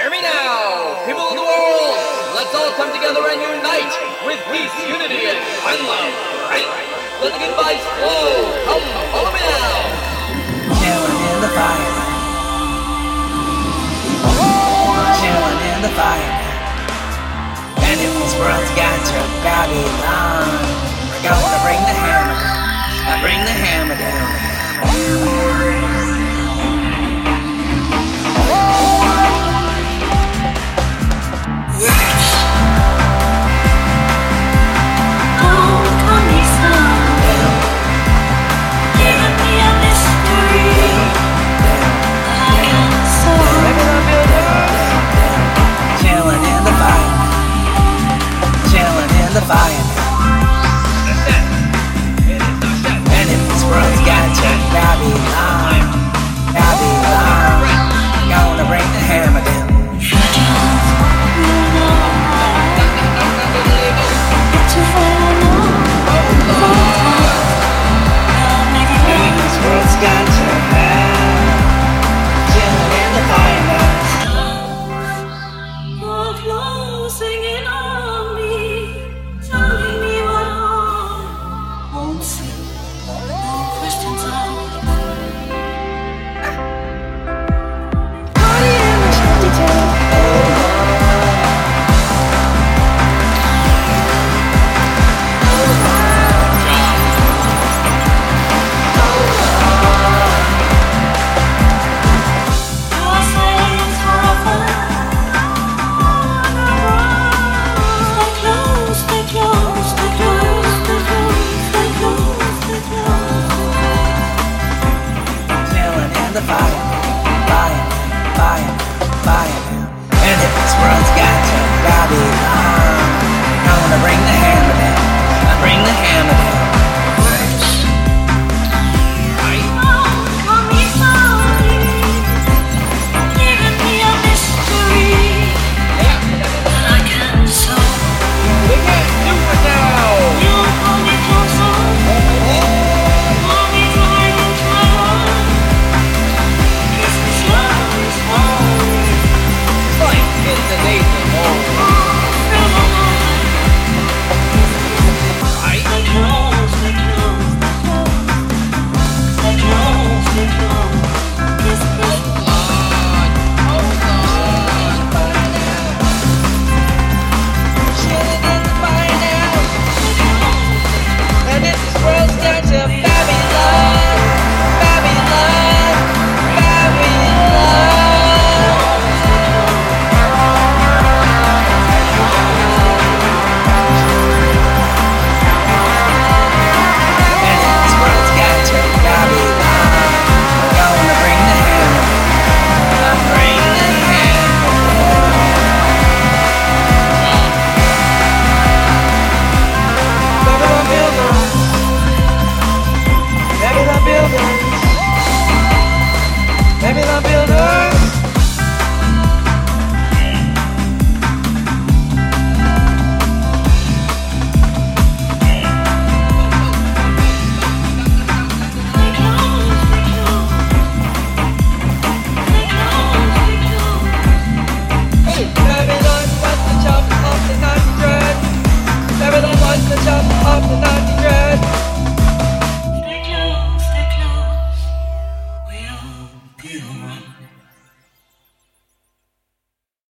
Hear me now, people of the world! Let's all come together and unite with peace, unity, and one love, right? Let the good vibes flow. Come, follow me now. Chilling in the fire. Chilling in the fire. And if this world's got your body,